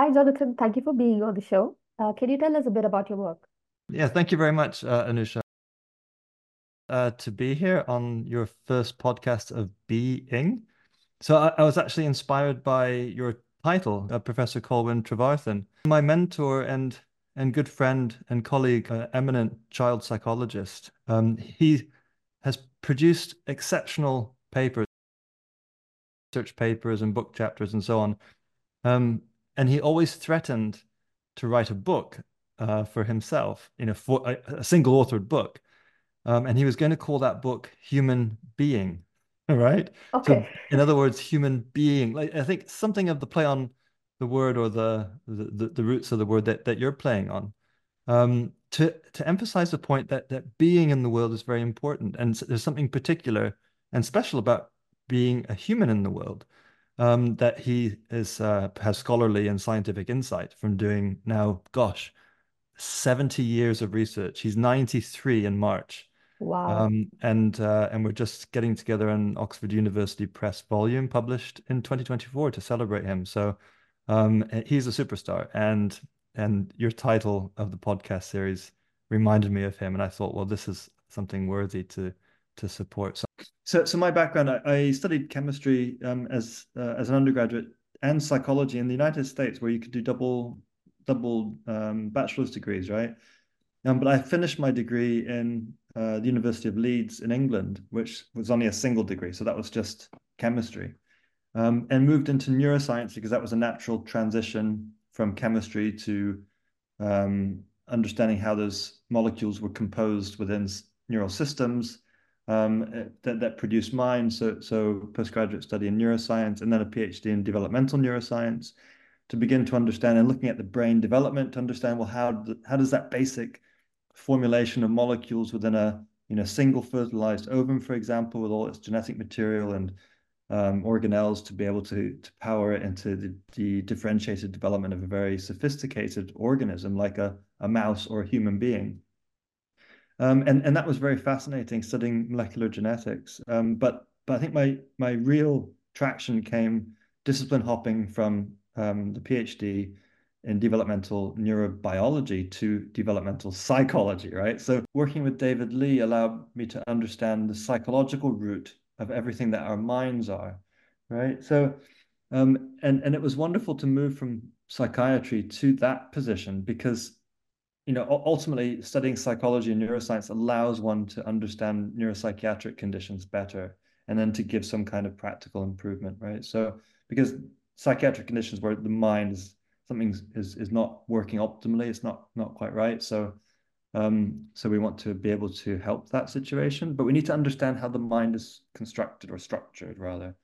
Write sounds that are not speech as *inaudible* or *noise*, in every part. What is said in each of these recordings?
Hi, Jonathan. Thank you for being on the show. Uh, can you tell us a bit about your work? Yeah, thank you very much, uh, Anusha, uh, to be here on your first podcast of Being. So I, I was actually inspired by your title, uh, Professor Colwyn Trevarthen. My mentor and and good friend and colleague, uh, eminent child psychologist, um, he has produced exceptional papers, research papers and book chapters and so on. Um, and he always threatened to write a book uh, for himself, you know, for a, a single authored book. Um, and he was going to call that book Human Being, *laughs* right? Okay. So, in other words, human being. Like I think something of the play on the word or the the, the roots of the word that, that you're playing on. Um, to to emphasize the point that that being in the world is very important, and there's something particular and special about being a human in the world um, that he is uh, has scholarly and scientific insight from doing now, gosh, 70 years of research. He's 93 in March. Wow. Um, and uh, and we're just getting together an Oxford University Press volume published in 2024 to celebrate him. So um, he's a superstar, and and your title of the podcast series reminded me of him, and I thought, well, this is something worthy to to support. So, so, so my background, I, I studied chemistry um, as uh, as an undergraduate and psychology in the United States, where you could do double double um, bachelor's degrees, right? Um, but I finished my degree in uh, the University of Leeds in England, which was only a single degree, so that was just chemistry, um, and moved into neuroscience because that was a natural transition from chemistry to um, understanding how those molecules were composed within neural systems um, that, that produced mine. So, so postgraduate study in neuroscience and then a PhD in developmental neuroscience to begin to understand and looking at the brain development to understand, well, how, how does that basic formulation of molecules within a you know single fertilized ovum, for example, with all its genetic material and um, organelles to be able to, to power it into the, the differentiated development of a very sophisticated organism like a, a mouse or a human being. Um, and and that was very fascinating studying molecular genetics. Um, but but I think my my real traction came discipline hopping from um, the PhD in developmental neurobiology to developmental psychology, right? So working with David Lee allowed me to understand the psychological root of everything that our minds are, right? So um, and and it was wonderful to move from psychiatry to that position because you know, ultimately studying psychology and neuroscience allows one to understand neuropsychiatric conditions better and then to give some kind of practical improvement, right? So because psychiatric conditions where the mind is something is is not working optimally, it's not not quite right. So um, so we want to be able to help that situation, but we need to understand how the mind is constructed or structured rather.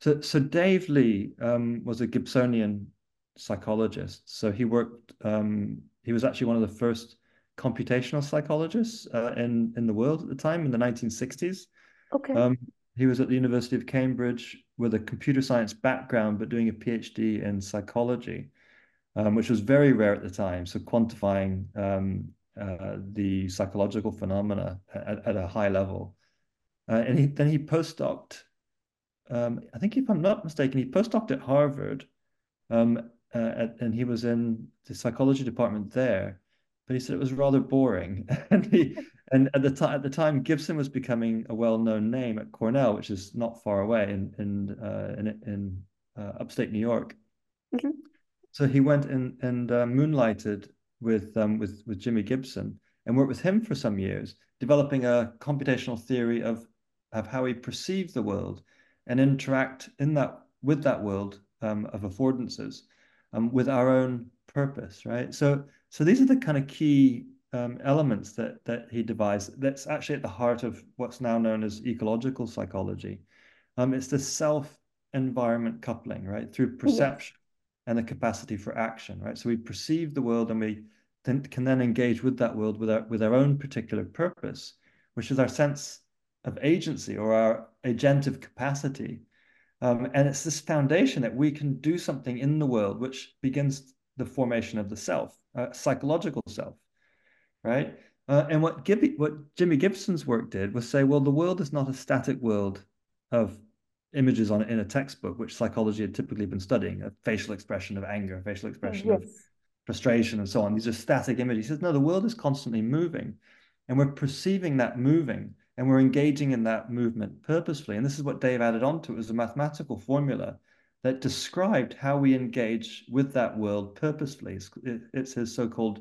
So so Dave Lee um, was a Gibsonian psychologist. So he worked um, he was actually one of the first computational psychologists uh, in in the world at the time in the 1960s. Okay. Um, he was at the University of Cambridge with a computer science background, but doing a PhD in psychology, um, which was very rare at the time. So quantifying um, uh, the psychological phenomena at, at a high level. Uh, and he, then he postdoced, um, I think if I'm not mistaken, he postdoced at Harvard um, uh, and he was in the psychology department there, but he said it was rather boring. *laughs* and he, *laughs* and at the time, at the time, Gibson was becoming a well-known name at Cornell, which is not far away in in uh, in, in uh, upstate New York. Mm-hmm. So he went in and uh, moonlighted with um, with with Jimmy Gibson and worked with him for some years, developing a computational theory of of how we perceive the world and interact in that with that world um, of affordances um, with our own purpose, right? So, so these are the kind of key um, elements that that he devised. That's actually at the heart of what's now known as ecological psychology. Um, it's the self-environment coupling, right, through perception and the capacity for action, right? So we perceive the world and we then can then engage with that world with our with our own particular purpose, which is our sense of agency or our agentive capacity um, and it's this foundation that we can do something in the world which begins the formation of the self, uh, psychological self, right? Uh, and what, Gibby, what Jimmy Gibson's work did was say, well, the world is not a static world of images on in a textbook, which psychology had typically been studying, a facial expression of anger, a facial expression yes. of frustration, and so on. These are static images. He says, no, the world is constantly moving, and we're perceiving that moving, and we're engaging in that movement purposefully. And this is what Dave added on to it was a mathematical formula that described how we engage with that world purposefully. It's his so-called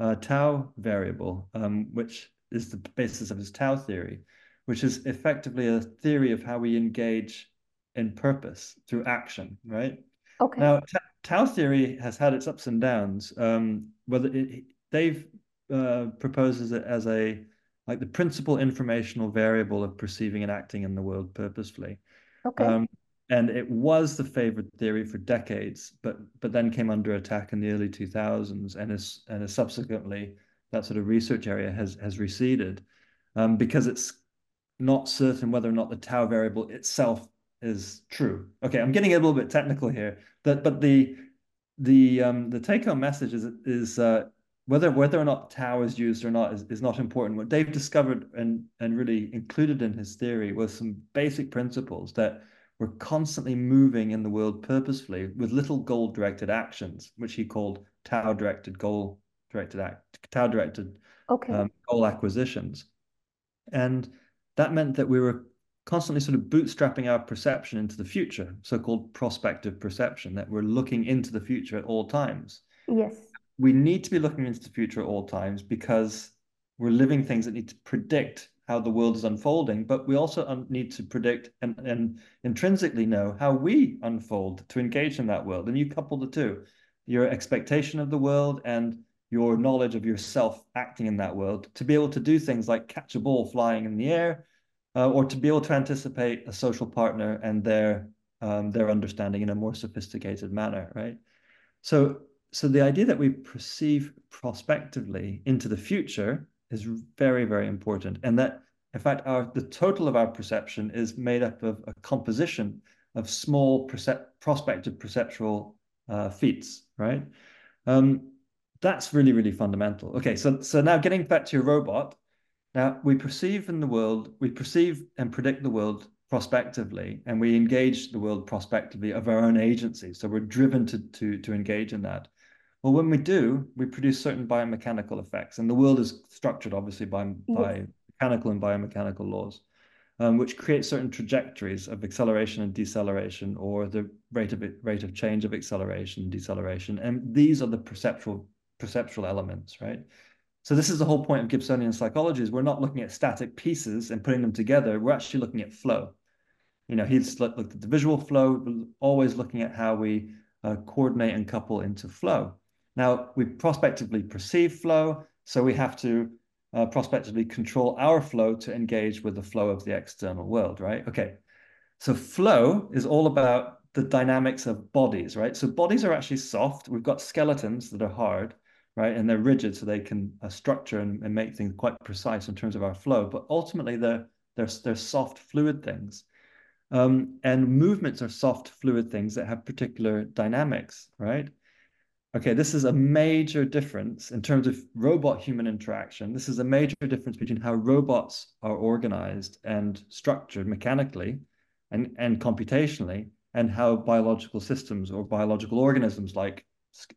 uh, tau variable, um, which is the basis of his tau theory which is effectively a theory of how we engage in purpose through action, right? Okay. Now, Tau theory has had its ups and downs. Um, whether it, Dave uh, proposes it as a like the principal informational variable of perceiving and acting in the world purposefully. Okay. Um, and it was the favored theory for decades, but but then came under attack in the early 2000s, and is and is subsequently that sort of research area has has receded um, because it's not certain whether or not the tau variable itself is true. Okay, I'm getting a little bit technical here, but but the the um, the take home message is is uh, whether whether or not tau is used or not is, is not important. What Dave discovered and and really included in his theory was some basic principles that we're constantly moving in the world purposefully with little goal directed actions, which he called tau directed goal directed act tau directed okay. um, goal acquisitions, and that meant that we were constantly sort of bootstrapping our perception into the future, so-called prospective perception, that we're looking into the future at all times. Yes. We need to be looking into the future at all times because we're living things that need to predict how the world is unfolding, but we also need to predict and, and intrinsically know how we unfold to engage in that world. And you couple the two, your expectation of the world and your knowledge of yourself acting in that world to be able to do things like catch a ball flying in the air uh, or to be able to anticipate a social partner and their um, their understanding in a more sophisticated manner right so so the idea that we perceive prospectively into the future is very very important and that in fact our the total of our perception is made up of a composition of small percep- prospective perceptual uh, feats right um, that's really, really fundamental. Okay, so so now getting back to your robot. Now we perceive in the world, we perceive and predict the world prospectively, and we engage the world prospectively of our own agency. So we're driven to to to engage in that. Well, when we do, we produce certain biomechanical effects, and the world is structured obviously by by mechanical and biomechanical laws. Um, which create certain trajectories of acceleration and deceleration, or the rate of rate of change of acceleration and deceleration. And these are the perceptual perceptual elements, right? So this is the whole point of Gibsonian psychology is we're not looking at static pieces and putting them together. We're actually looking at flow. You know, he's looked at the visual flow, always looking at how we uh, coordinate and couple into flow. Now, we prospectively perceive flow, so we have to uh, prospectively control our flow to engage with the flow of the external world, right? Okay, so flow is all about the dynamics of bodies, right? So bodies are actually soft. We've got skeletons that are hard, right? And they're rigid, so they can uh, structure and, and make things quite precise in terms of our flow. But ultimately, they're they're they're soft, fluid things. Um, and movements are soft, fluid things that have particular dynamics, right? Okay, this is a major difference in terms of robot-human interaction. This is a major difference between how robots are organized and structured mechanically and, and computationally, and how biological systems or biological organisms like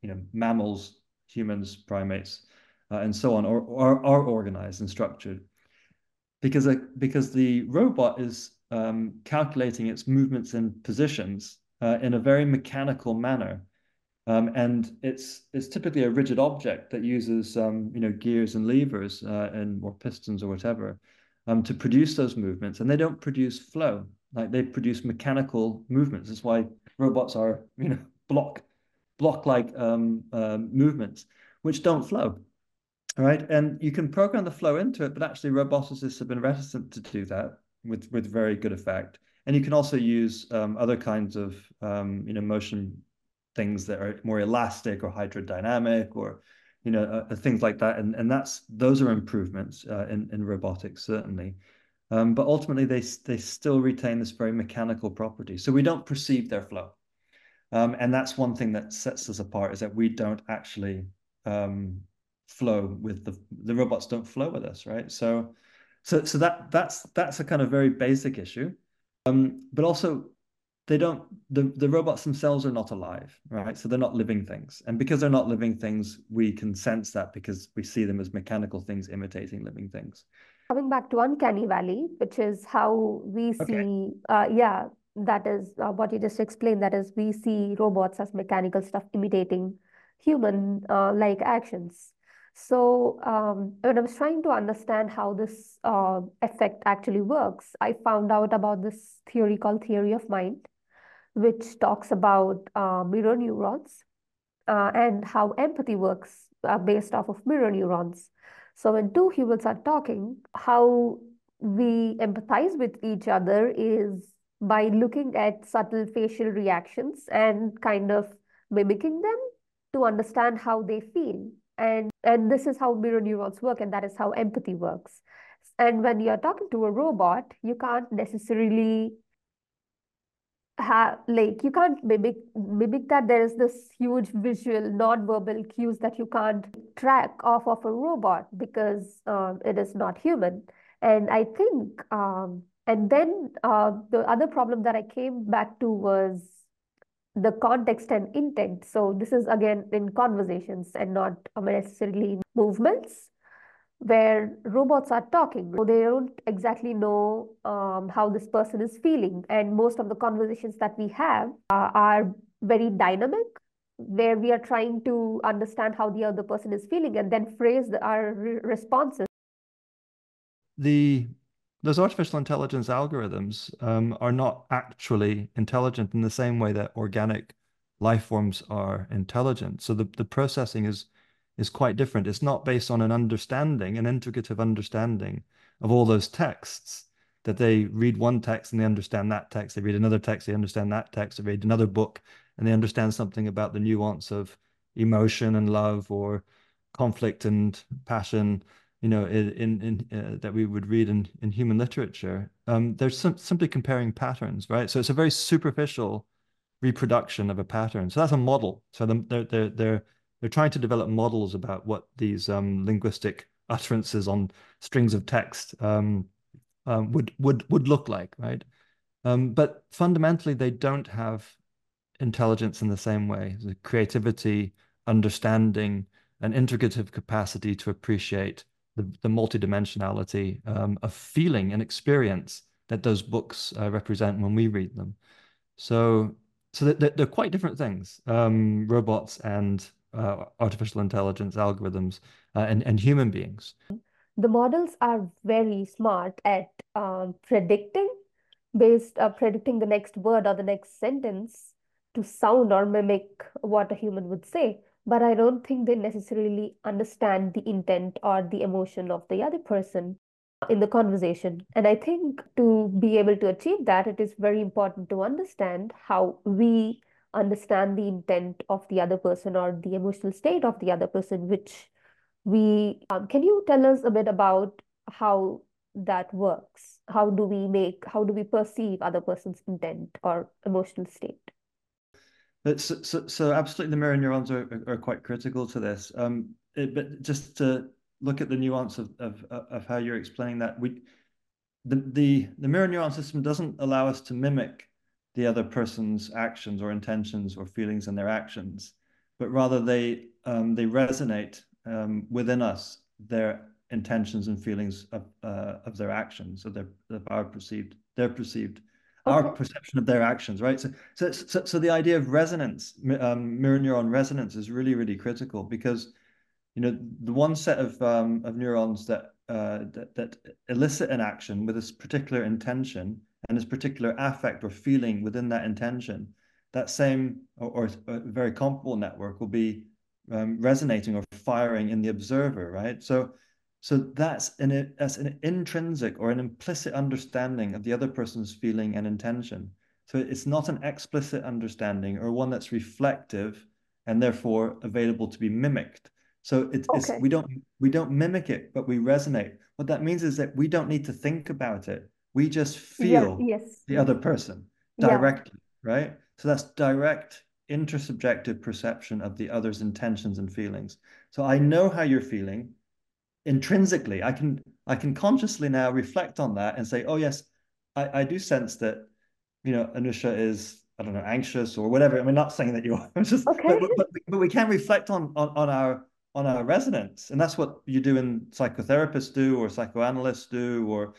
you know mammals humans, primates, uh, and so on, are, are, are organized and structured. Because, uh, because the robot is um, calculating its movements and positions uh, in a very mechanical manner. Um, and it's it's typically a rigid object that uses um, you know gears and levers uh, and or pistons or whatever um, to produce those movements, and they don't produce flow like they produce mechanical movements. That's why robots are you know *laughs* block block-like um, uh, movements, which don't flow. Right, and you can program the flow into it, but actually roboticists have been reticent to do that with with very good effect. And you can also use um, other kinds of um, you know motion things that are more elastic or hydrodynamic or you know uh, uh, things like that. And and that's those are improvements uh, in in robotics certainly. Um, but ultimately, they they still retain this very mechanical property. So we don't perceive their flow. Um, and that's one thing that sets us apart is that we don't actually um, flow with the the robots don't flow with us, right? So so so that that's that's a kind of very basic issue. Um, but also they don't the, the robots themselves are not alive right? So they're not living things. And because they're not living things we can sense that because we see them as mechanical things imitating living things. Coming back to uncanny valley which is how we see okay. uh, yeah that is uh, what you just explained that is we see robots as mechanical stuff imitating human uh, like actions so um, when I was trying to understand how this uh, effect actually works, I found out about this theory called theory of mind, which talks about uh, mirror neurons uh, and how empathy works uh, based off of mirror neurons. So when two humans are talking, how we empathize with each other is by looking at subtle facial reactions and kind of mimicking them to understand how they feel and and this is how mirror neurons work and that is how empathy works. And when you're talking to a robot you can't necessarily have like you can't mimic mimic that. There is this huge visual non-verbal cues that you can't track off of a robot because um, it is not human. And i think um, and then uh, the other problem that i came back to was the context and intent. So this is again in conversations and not necessarily movements where robots are talking. So they don't exactly know um, how this person is feeling. And most of the conversations that we have uh, are very dynamic, where we are trying to understand how the other person is feeling and then phrase the, our re responses. The those artificial intelligence algorithms um, are not actually intelligent in the same way that organic life forms are intelligent. So the, the processing is is quite different. It's not based on an understanding, an integrative understanding of all those texts that they read one text and they understand that text. They read another text, they understand that text. They read another book and they understand something about the nuance of emotion and love or conflict and passion you know, in in, uh, that we would read in in human literature. Um, they're sim simply comparing patterns, right? So it's a very superficial reproduction of a pattern. So that's a model. So they're they're they're they're trying to develop models about what these um, linguistic utterances on strings of text um, um, would would would look like, right? Um, but fundamentally, they don't have intelligence in the same way. The creativity, understanding, an integrative capacity to appreciate the, the multidimensionality um, of feeling and experience that those books uh, represent when we read them. So, so they're, they're quite different things, um, robots and uh, artificial intelligence algorithms uh, and, and human beings. The models are very smart at um, predicting based uh, predicting the next word or the next sentence to sound or mimic what a human would say but I don't think they necessarily understand the intent or the emotion of the other person in the conversation. And I think to be able to achieve that, it is very important to understand how we understand the intent of the other person or the emotional state of the other person, which we um, can you tell us a bit about how that works? How do we make, how do we perceive other person's intent or emotional state? So, so, so absolutely, the mirror neurons are, are quite critical to this. Um, it, but just to look at the nuance of, of, of how you're explaining that, we, the, the, the mirror neuron system doesn't allow us to mimic the other person's actions or intentions or feelings and their actions, but rather they, um, they resonate um, within us, their intentions and feelings of, uh, of their actions, of their, of our perceived, their perceived our perception of their actions, right? So, so, so, so the idea of resonance, um, mirror neuron resonance, is really, really critical because, you know, the one set of um, of neurons that uh, that that elicit an action with this particular intention and this particular affect or feeling within that intention, that same or, or a very comparable network will be um, resonating or firing in the observer, right? So so that's an, that's an intrinsic or an implicit understanding of the other person's feeling and intention. So it's not an explicit understanding or one that's reflective and therefore available to be mimicked. So it's, okay. it's we don't we don't mimic it, but we resonate. What that means is that we don't need to think about it. We just feel yeah, yes. the other person directly, yeah. right? So that's direct intersubjective perception of the other's intentions and feelings. So I know how you're feeling intrinsically i can i can consciously now reflect on that and say oh yes i, I do sense that you know, Anusha is, I don't know, anxious or whatever. I mean, not saying that you're *laughs* just, okay. but, but, but we can reflect on, on, on our, on our resonance. And that's what you do in psychotherapists do, or psychoanalysts do, or,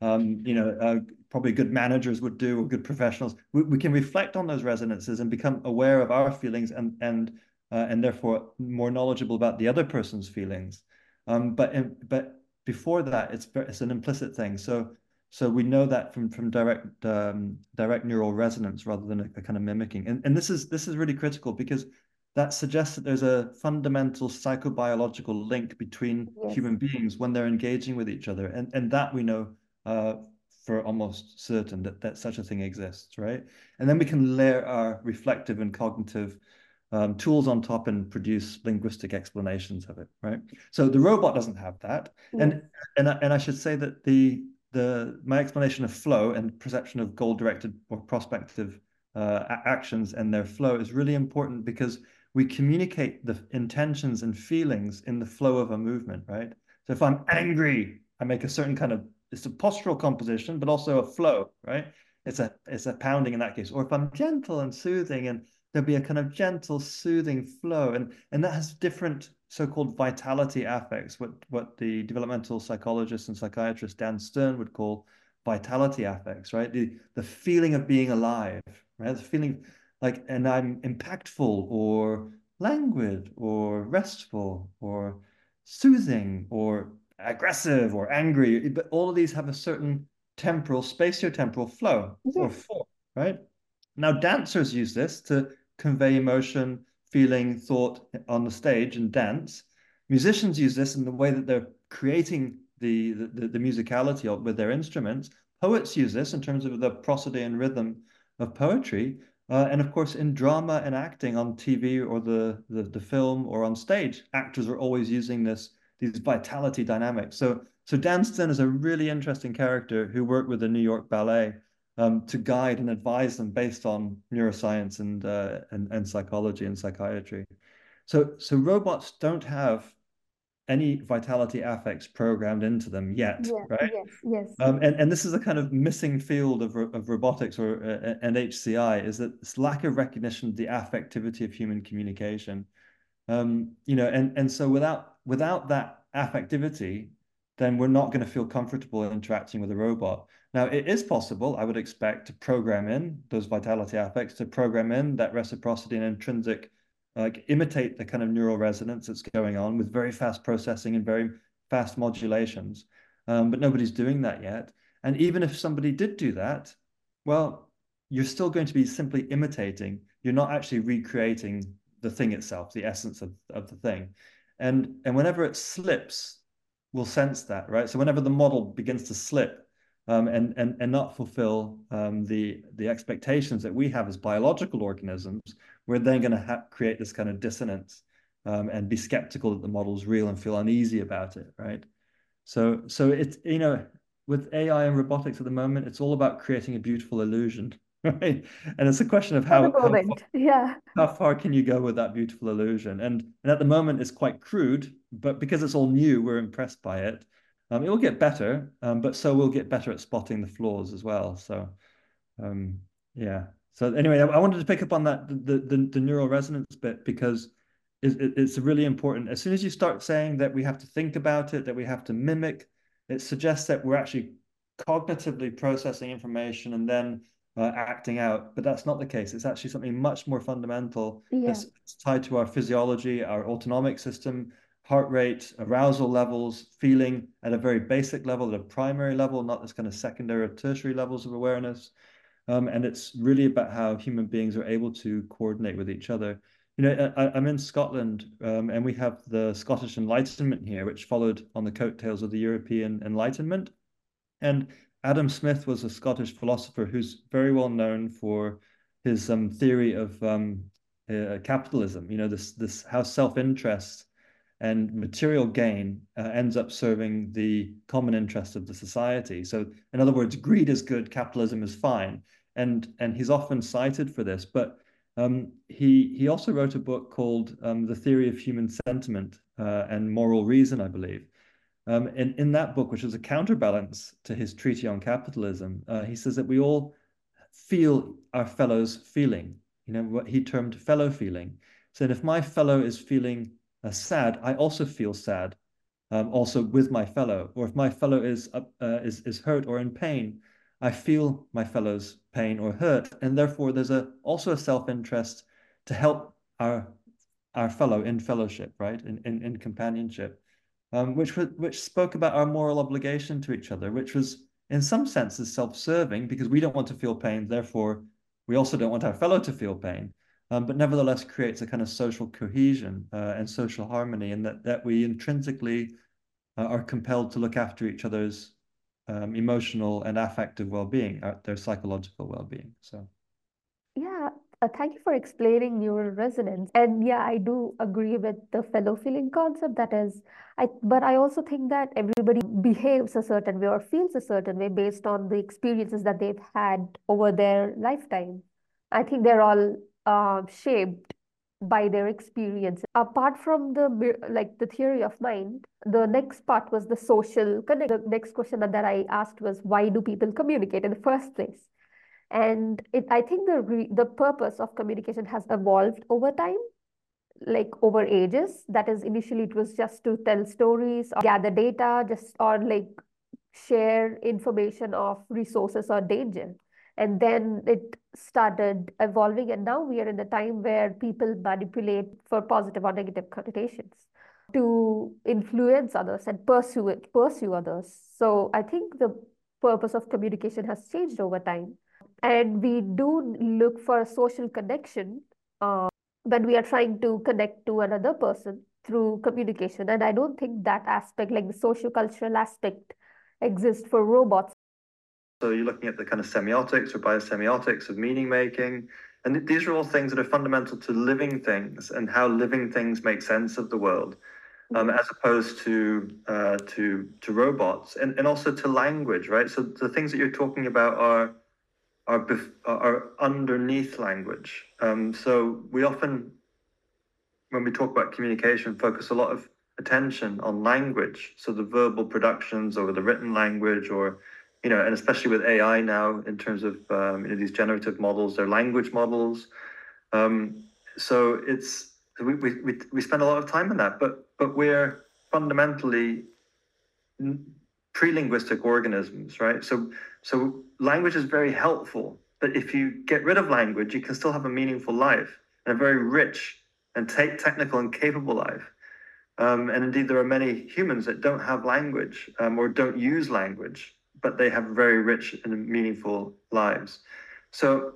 um, you know, uh, probably good managers would do, or good professionals. We, we can reflect on those resonances and become aware of our feelings and, and, uh, and therefore more knowledgeable about the other person's feelings. Um, but, in, but before that, it's, it's an implicit thing. So, so we know that from from direct um, direct neural resonance rather than a, a, kind of mimicking. And and this is this is really critical because that suggests that there's a fundamental psychobiological link between yes. human beings when they're engaging with each other. And and that we know uh, for almost certain that that such a thing exists, right? And then we can layer our reflective and cognitive um, tools on top and produce linguistic explanations of it, right? So the robot doesn't have that, yes. and and and I should say that the the my explanation of flow and perception of goal-directed or prospective uh, actions and their flow is really important because we communicate the intentions and feelings in the flow of a movement, right? So if I'm angry, I make a certain kind of it's a postural composition, but also a flow, right? It's a it's a pounding in that case. Or if I'm gentle and soothing, and there'll be a kind of gentle, soothing flow, and and that has different so-called vitality affects, what what the developmental psychologist and psychiatrist Dan Stern would call vitality affects, right? The the feeling of being alive, right? The feeling like, and I'm impactful or languid or restful or soothing or aggressive or angry, but all of these have a certain temporal, spatiotemporal flow yes. or form, right? Now dancers use this to convey emotion, feeling, thought on the stage and dance. Musicians use this in the way that they're creating the, the, the musicality of, with their instruments. Poets use this in terms of the prosody and rhythm of poetry. Uh, and of course, in drama and acting on TV or the, the, the film or on stage, actors are always using this these vitality dynamics. So so Dan is a really interesting character who worked with the New York Ballet um, to guide and advise them based on neuroscience and, uh, and and psychology and psychiatry. So so robots don't have any vitality affects programmed into them yet, yes, right? Yes, yes. Um, and and this is a kind of missing field of of robotics or uh, and HCI is that this lack of recognition of the affectivity of human communication. Um, you know, and and so without without that affectivity, then we're not going to feel comfortable interacting with a robot. Now, it is possible, I would expect, to program in those vitality affects, to program in that reciprocity and intrinsic, like imitate the kind of neural resonance that's going on with very fast processing and very fast modulations. Um, but nobody's doing that yet. And even if somebody did do that, well, you're still going to be simply imitating. You're not actually recreating the thing itself, the essence of, of the thing. And, and whenever it slips, we'll sense that, right? So whenever the model begins to slip um, and, and, and not fulfill um, the, the expectations that we have as biological organisms, we're then going to create this kind of dissonance um, and be skeptical that the model is real and feel uneasy about it, right? So, so it's, you know, with AI and robotics at the moment, it's all about creating a beautiful illusion, *laughs* right? And it's a question of how, how far, yeah. how far can you go with that beautiful illusion? And, and at the moment, it's quite crude, but because it's all new, we're impressed by it. Um, it will get better, um, but so we'll get better at spotting the flaws as well. So, um, yeah. So anyway, I, I, wanted to pick up on that the, the, the neural resonance bit because it, it, it's really important. As soon as you start saying that we have to think about it, that we have to mimic, it suggests that we're actually cognitively processing information and then uh, acting out. But that's not the case. It's actually something much more fundamental yeah. that's tied to our physiology, our autonomic system, heart rate, arousal levels, feeling at a very basic level, at a primary level, not this kind of secondary or tertiary levels of awareness. Um, and it's really about how human beings are able to coordinate with each other. You know, I, am in Scotland, um, and we have the Scottish Enlightenment here, which followed on the coattails of the European Enlightenment. And Adam Smith was a Scottish philosopher who's very well known for his um, theory of um, uh, capitalism. You know, this this how self interest and material gain uh, ends up serving the common interest of the society. So, in other words, greed is good, capitalism is fine, and and he's often cited for this. But um, he he also wrote a book called um, The Theory of Human Sentiment uh, and Moral Reason, I believe. Um, in, in that book, which is a counterbalance to his treatise on capitalism, uh, he says that we all feel our fellow's feeling, you know, what he termed fellow feeling. So if my fellow is feeling uh, sad, I also feel sad, um, also with my fellow. Or if my fellow is uh, is is hurt or in pain, I feel my fellow's pain or hurt, and therefore there's a also a self-interest to help our our fellow in fellowship, right, in in, in companionship, um, which which spoke about our moral obligation to each other, which was in some senses self-serving because we don't want to feel pain, therefore we also don't want our fellow to feel pain. Um, but nevertheless creates a kind of social cohesion uh, and social harmony, and that that we intrinsically uh, are compelled to look after each other's um, emotional and affective well-being, uh, their psychological well-being. So, yeah, uh, thank you for explaining neural resonance. And yeah, I do agree with the fellow feeling concept. That is, I but I also think that everybody behaves a certain way or feels a certain way based on the experiences that they've had over their lifetime. I think they're all uh, shaped by their experience. Apart from the like the theory of mind, the next part was the social connect. The next question that, I asked was why do people communicate in the first place? And it, I think the the purpose of communication has evolved over time, like over ages. That is, initially it was just to tell stories, or gather data, just or like share information of resources or danger and then it started evolving and now we are in a time where people manipulate for positive or negative connotations to influence others and pursue it pursue others. So i think the purpose of communication has changed over time. And we do look for a social connection uh, when we are trying to connect to another person through communication. And i don't think that aspect like the social cultural aspect exists for robots so you're looking at the kind of semiotics or biosemiotics of meaning making. And these are all things that are fundamental to living things and how living things make sense of the world, um, as opposed to uh, to to robots and, and also to language, right? So the things that you're talking about are are bef- are underneath language. Um, so we often, when we talk about communication, focus a lot of attention on language. So the verbal productions or the written language or you know, and especially with AI now in terms of um, you know these generative models, they're language models. Um, so it's we, we we spend a lot of time on that, but but we're fundamentally pre-linguistic organisms, right? So so language is very helpful, but if you get rid of language, you can still have a meaningful life and a very rich and te- technical and capable life. Um, and indeed, there are many humans that don't have language um, or don't use language but they have very rich and meaningful lives. So,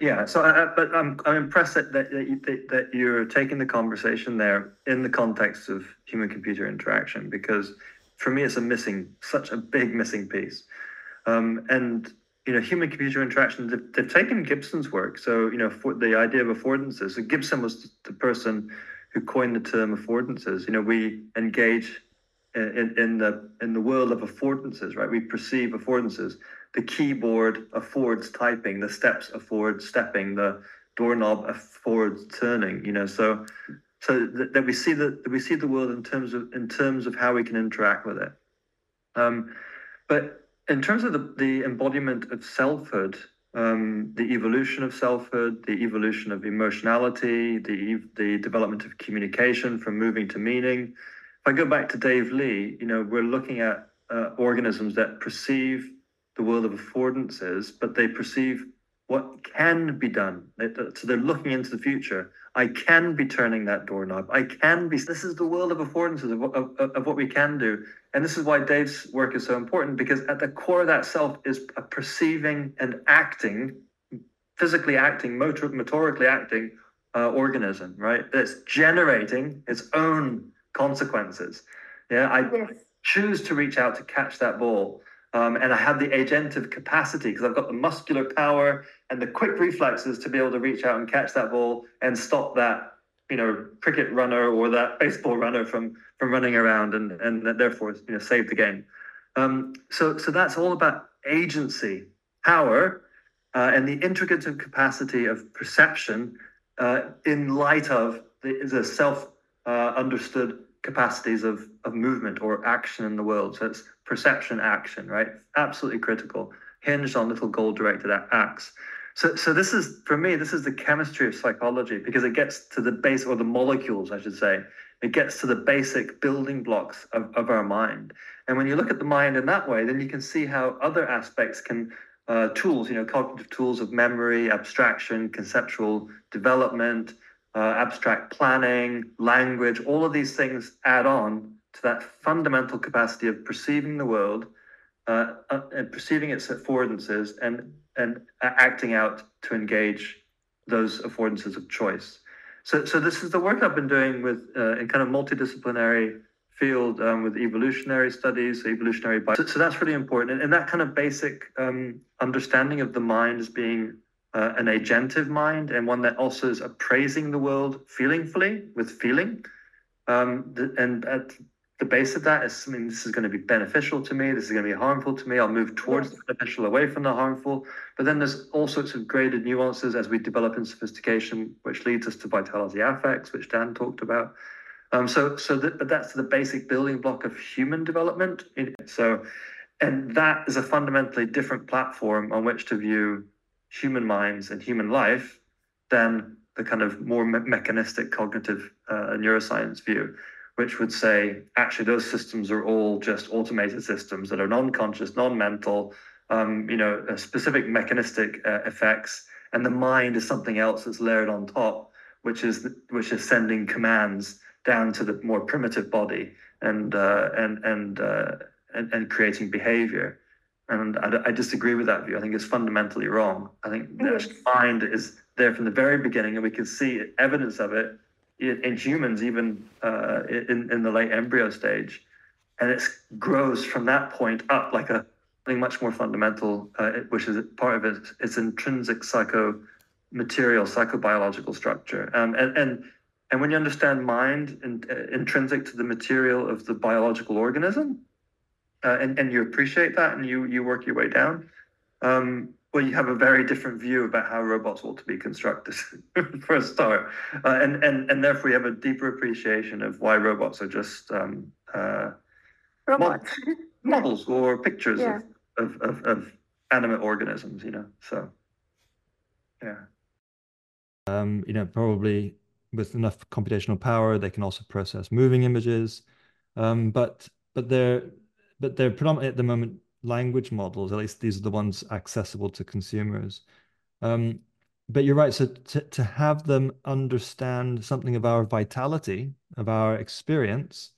yeah. So, I, but I'm I'm impressed that that, that that you're taking the conversation there in the context of human computer interaction because for me it's a missing such a big missing piece. Um, and you know, human computer interaction, they've, they've, taken Gibson's work. So, you know, for the idea of affordances. So Gibson was the person who coined the term affordances. You know, we engage in, in the in the world of affordances, right? We perceive affordances. The keyboard affords typing, the steps afford stepping, the doorknob affords turning. You know, so so that, that we see that we see the world in terms of in terms of how we can interact with it. Um, but in terms of the, the embodiment of selfhood, um, the evolution of selfhood, the evolution of emotionality, the the development of communication from moving to meaning, I go back to Dave Lee, you know, we're looking at uh, organisms that perceive the world of affordances, but they perceive what can be done. So they're looking into the future. I can be turning that doorknob. I can be. This is the world of affordances of, of, of what we can do. And this is why Dave's work is so important because at the core of that self is a perceiving and acting, physically acting, motor, motorically acting uh, organism, right? That's generating its own consequences. Yeah, I yes. choose to reach out to catch that ball. Um, and I have the agentive capacity because I've got the muscular power and the quick reflexes to be able to reach out and catch that ball and stop that, you know, cricket runner or that *laughs* baseball runner from from running around and and therefore you know save the game. Um, so so that's all about agency, power, uh, and the intricate capacity of perception uh, in light of the, the self uh, understood capacities of, of movement or action in the world. So it's perception, action, right? Absolutely critical. hinged on little goal-directed acts. So, so this is for me, this is the chemistry of psychology because it gets to the base or the molecules, I should say. It gets to the basic building blocks of, of our mind. And when you look at the mind in that way, then you can see how other aspects can uh, tools, you know, cognitive tools of memory, abstraction, conceptual development, uh, abstract planning, language, all of these things add on to that fundamental capacity of perceiving the world uh, uh, and perceiving its affordances and and acting out to engage those affordances of choice. So, so this is the work I've been doing with uh, in kind of multidisciplinary field um, with evolutionary studies, evolutionary biology. So, so, that's really important, and, and that kind of basic um, understanding of the mind as being uh, an agentive mind and one that also is appraising the world feelingfully with feeling. Um, and at the base of that is, I mean, this is going to be beneficial to me. This is going to be harmful to me. I'll move towards the beneficial, away from the harmful. But then there's all sorts of graded nuances as we develop in sophistication, which leads us to vitality affects, which Dan talked about. Um, so, so that, that's the basic building block of human development. So, and that is a fundamentally different platform on which to view human minds and human life than the kind of more me- mechanistic cognitive uh, neuroscience view which would say actually those systems are all just automated systems that are non-conscious, non-mental, um, you know, specific mechanistic uh, effects, and the mind is something else that's layered on top, which is which is sending commands down to the more primitive body and uh, and and, uh, and and creating behavior. And I, I, disagree with that view. I think it's fundamentally wrong. I think the mind is there from the very beginning, and we can see evidence of it in humans, even uh, in, in the late embryo stage. And it grows from that point up like a something much more fundamental, uh, which is part of it, its intrinsic psycho material, psychobiological structure. Um, and, and, and when you understand mind in, uh, intrinsic to the material of the biological organism, uh, and, and you appreciate that and you, you work your way down, um, well, you have a very different view about how robots ought to be constructed, *laughs* for a start, uh, and and and therefore you have a deeper appreciation of why robots are just um, uh, robots, models or pictures yeah. of, of, of, of animate organisms. You know, so yeah. Um, you know, probably with enough computational power, they can also process moving images, um, but but they're but they're predominantly at the moment language models. At least these are the ones accessible to consumers. Um, but you're right. So to, to have them understand something of our vitality, of our experience,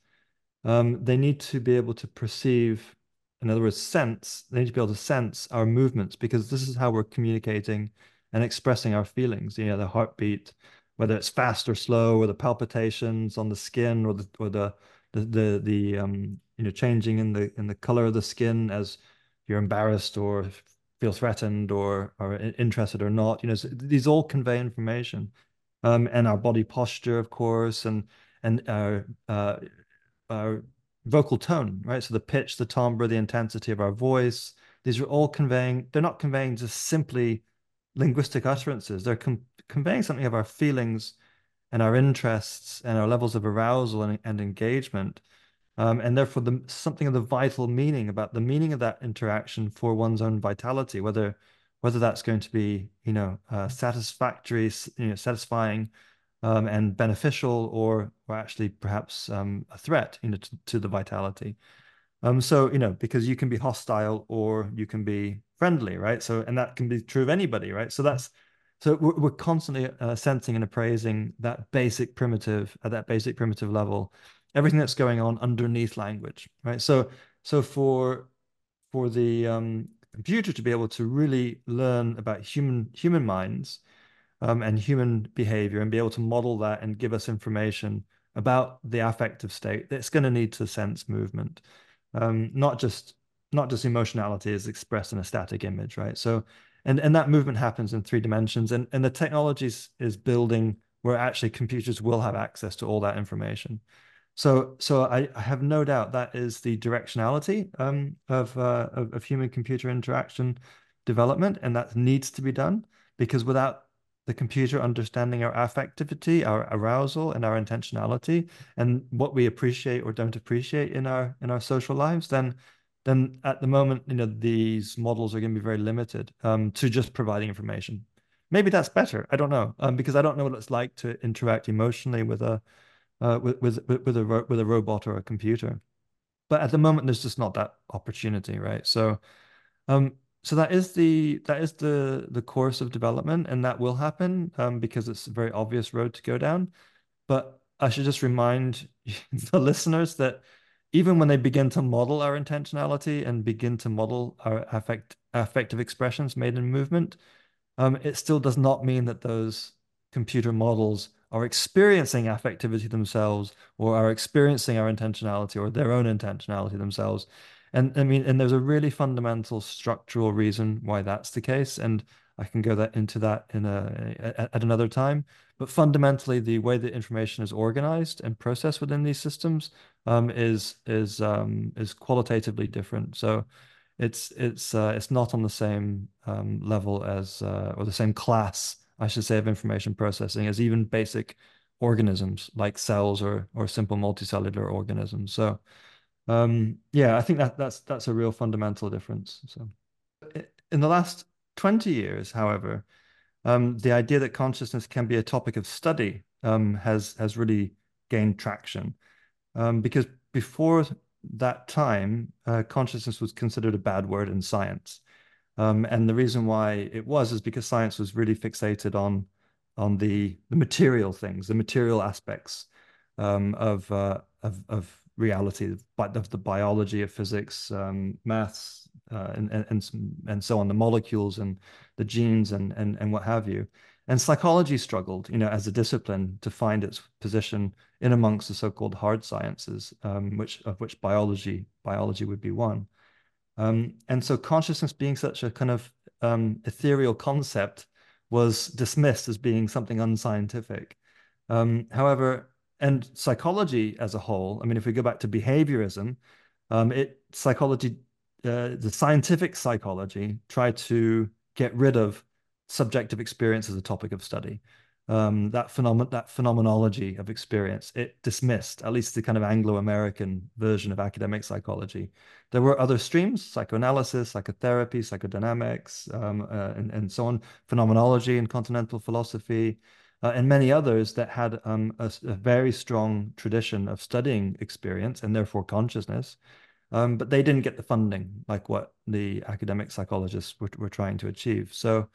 um, they need to be able to perceive, in other words, sense. They need to be able to sense our movements because this is how we're communicating and expressing our feelings. You know, the heartbeat, whether it's fast or slow, or the palpitations on the skin, or the or the the the, the um, you know changing in the in the color of the skin as you're embarrassed or feel threatened or are interested or not you know so these all convey information. Um, and our body posture of course and and our uh, our vocal tone right? So the pitch the timbre the intensity of our voice these are all conveying they're not conveying just simply linguistic utterances. They're conveying something of our feelings and our interests and our levels of arousal and, and engagement um, and therefore, the, something of the vital meaning about the meaning of that interaction for one's own vitality, whether whether that's going to be you know uh, satisfactory, you know, satisfying, um, and beneficial, or or actually perhaps um, a threat, you know, to, to the vitality. Um, so you know, because you can be hostile or you can be friendly, right? So and that can be true of anybody, right? So that's so we're, we're constantly uh, sensing and appraising that basic primitive at that basic primitive level everything that's going on underneath language, right? So, so for for the um, computer to be able to really learn about human human minds um, and human behavior and be able to model that and give us information about the affective state, it's going to need to sense movement, um, not just not just emotionality is expressed in a static image, right? So, and and that movement happens in three dimensions, and and the technologies is building where actually computers will have access to all that information. So, so I, I, have no doubt that is the directionality um, of, uh, of, of human computer interaction development, and that needs to be done because without the computer understanding our affectivity, our arousal, and our intentionality, and what we appreciate or don't appreciate in our in our social lives, then then at the moment, you know, these models are going to be very limited um, to just providing information. Maybe that's better. I don't know um, because I don't know what it's like to interact emotionally with a uh, with, with with a with a robot or a computer. But at the moment, there's just not that opportunity, right? So, um, so that is the that is the the course of development, and that will happen um, because it's a very obvious road to go down. But I should just remind *laughs* the listeners that even when they begin to model our intentionality and begin to model our affect affective expressions made in movement, um, it still does not mean that those computer models are experiencing affectivity themselves or are experiencing our intentionality or their own intentionality themselves. And I mean, and there's a really fundamental structural reason why that's the case. And I can go that into that in a at, another time. But fundamentally, the way that information is organized and processed within these systems um, is is um, is qualitatively different. So it's it's uh, it's not on the same um, level as uh, or the same class, I should say, of information processing as even basic organisms like cells or or simple multicellular organisms. So um, yeah, I think that that's that's a real fundamental difference. So in the last 20 years, however, um, the idea that consciousness can be a topic of study um, has has really gained traction um, because before that time, uh, consciousness was considered a bad word in science, um, and the reason why it was is because science was really fixated on on the the material things, the material aspects um, of, uh, of of reality, but of the biology of physics, um, maths, uh, and, and and so on, the molecules and the genes and and and what have you. And psychology struggled, you know, as a discipline to find its position in amongst the so-called hard sciences, um, which of which biology biology would be one. Um, and so consciousness being such a kind of um, ethereal concept was dismissed as being something unscientific. Um, however, and psychology as a whole, I mean, if we go back to behaviorism, um, it psychology, uh, the scientific psychology tried to get rid of subjective experience as a topic of study. Um, that that phenomenology of experience, it dismissed at least the kind of Anglo-American version of academic psychology. There were other streams: psychoanalysis, psychotherapy, psychodynamics, um, uh, and, and so on, phenomenology and continental philosophy, uh, and many others that had um, a, a, very strong tradition of studying experience and therefore consciousness. Um, but they didn't get the funding like what the academic psychologists were, were trying to achieve. So,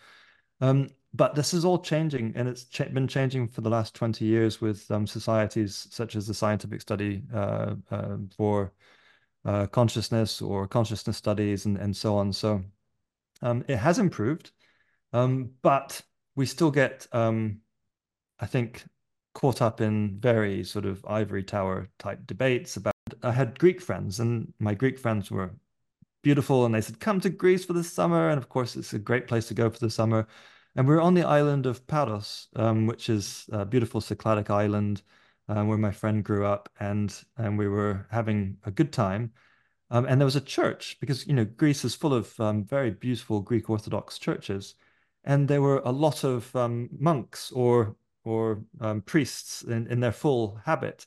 um, but this is all changing, and it's ch been changing for the last 20 years with um, societies such as the Scientific Study uh, uh, for uh, Consciousness or Consciousness Studies and, and so on. So um, it has improved, um, but we still get um, I think, caught up in very sort of ivory tower type debates about. I had Greek friends, and my Greek friends were beautiful, and they said, "Come to Greece for the summer." And of course, it's a great place to go for the summer. And we are on the island of Paros, um, which is a beautiful Cycladic island um, where my friend grew up, and and we were having a good time. Um, and there was a church because you know Greece is full of um, very beautiful Greek Orthodox churches, and there were a lot of um, monks or or um, priests in, in their full habit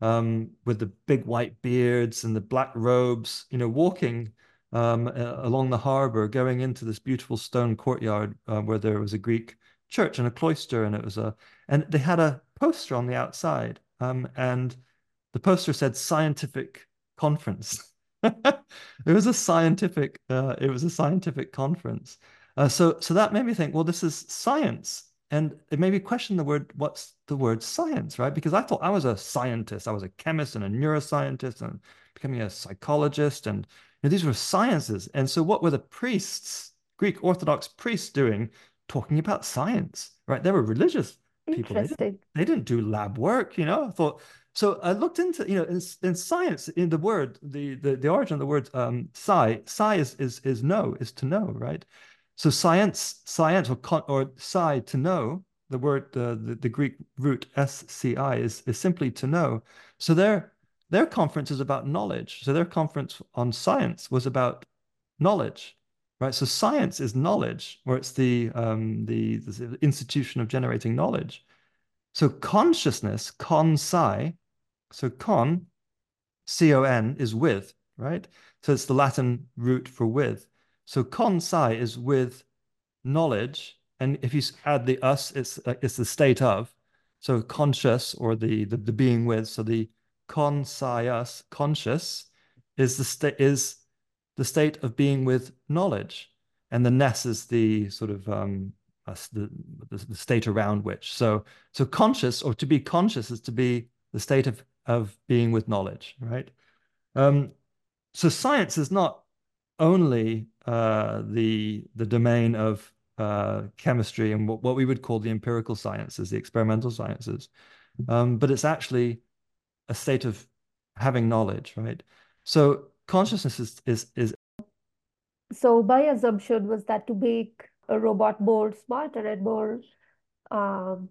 um, with the big white beards and the black robes, you know, walking um, along the harbor, going into this beautiful stone courtyard uh, where there was a Greek church and a cloister, and it was a, and they had a poster on the outside, um, and the poster said "scientific conference." *laughs* it was a scientific, uh, it was a scientific conference. Uh, so, so that made me think, well, this is science and it made me question the word what's the word science right because i thought i was a scientist i was a chemist and a neuroscientist and becoming a psychologist and know, these were sciences. And so what were the priests greek orthodox priests doing? Talking about science right? They were religious people. They didn't, they didn't do lab work you know? I thought so I looked into, you know, in, in science, in the word, the, the, the origin of the word um, psi, psi is, is, is know, is to know, right? So science, science or, con, or psi, to know, the word, uh, the, the Greek root SCI is, is simply to know. So their, their conference is about knowledge. So their conference on science was about knowledge, right? So science is knowledge, or it's the, um, the, the institution of generating knowledge. So consciousness, con psi, so con, C-O-N is with, right? So it's the Latin root for with. So con sci is with knowledge, and if you add the us, it's uh, it's the state of. So conscious or the the, the being with. So the con conscious is the state is the state of being with knowledge, and the ness is the sort of um, the, the the state around which. So so conscious or to be conscious is to be the state of of being with knowledge, right? Um, so science is not only uh, the the domain of uh, chemistry and what, what we would call the empirical sciences, the experimental sciences, um, but it's actually a state of having knowledge, right? So consciousness is is is. So my assumption was that to make a robot more smarter and more um,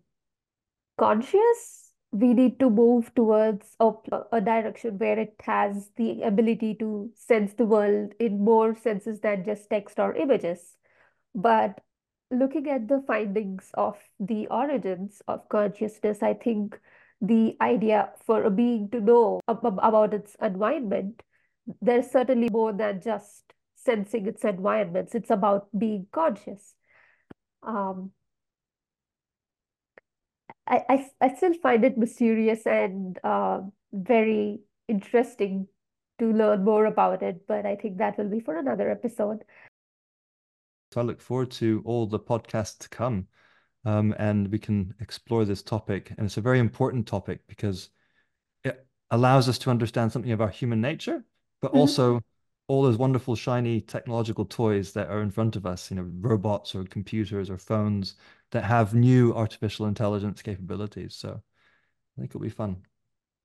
conscious we need to move towards a, a direction where it has the ability to sense the world in more senses than just text or images. But looking at the findings of the origins of consciousness, I think the idea for a being to know ab about its environment, there's certainly more than just sensing its environments. It's about being conscious. Um, I, I, I still find it mysterious and uh, very interesting to learn more about it, but I think that will be for another episode. So I look forward to all the podcasts to come um, and we can explore this topic. And it's a very important topic because it allows us to understand something of our human nature, but mm -hmm. also all those wonderful, shiny technological toys that are in front of us, you know, robots or computers or phones that have new artificial intelligence capabilities. So I think it'll be fun.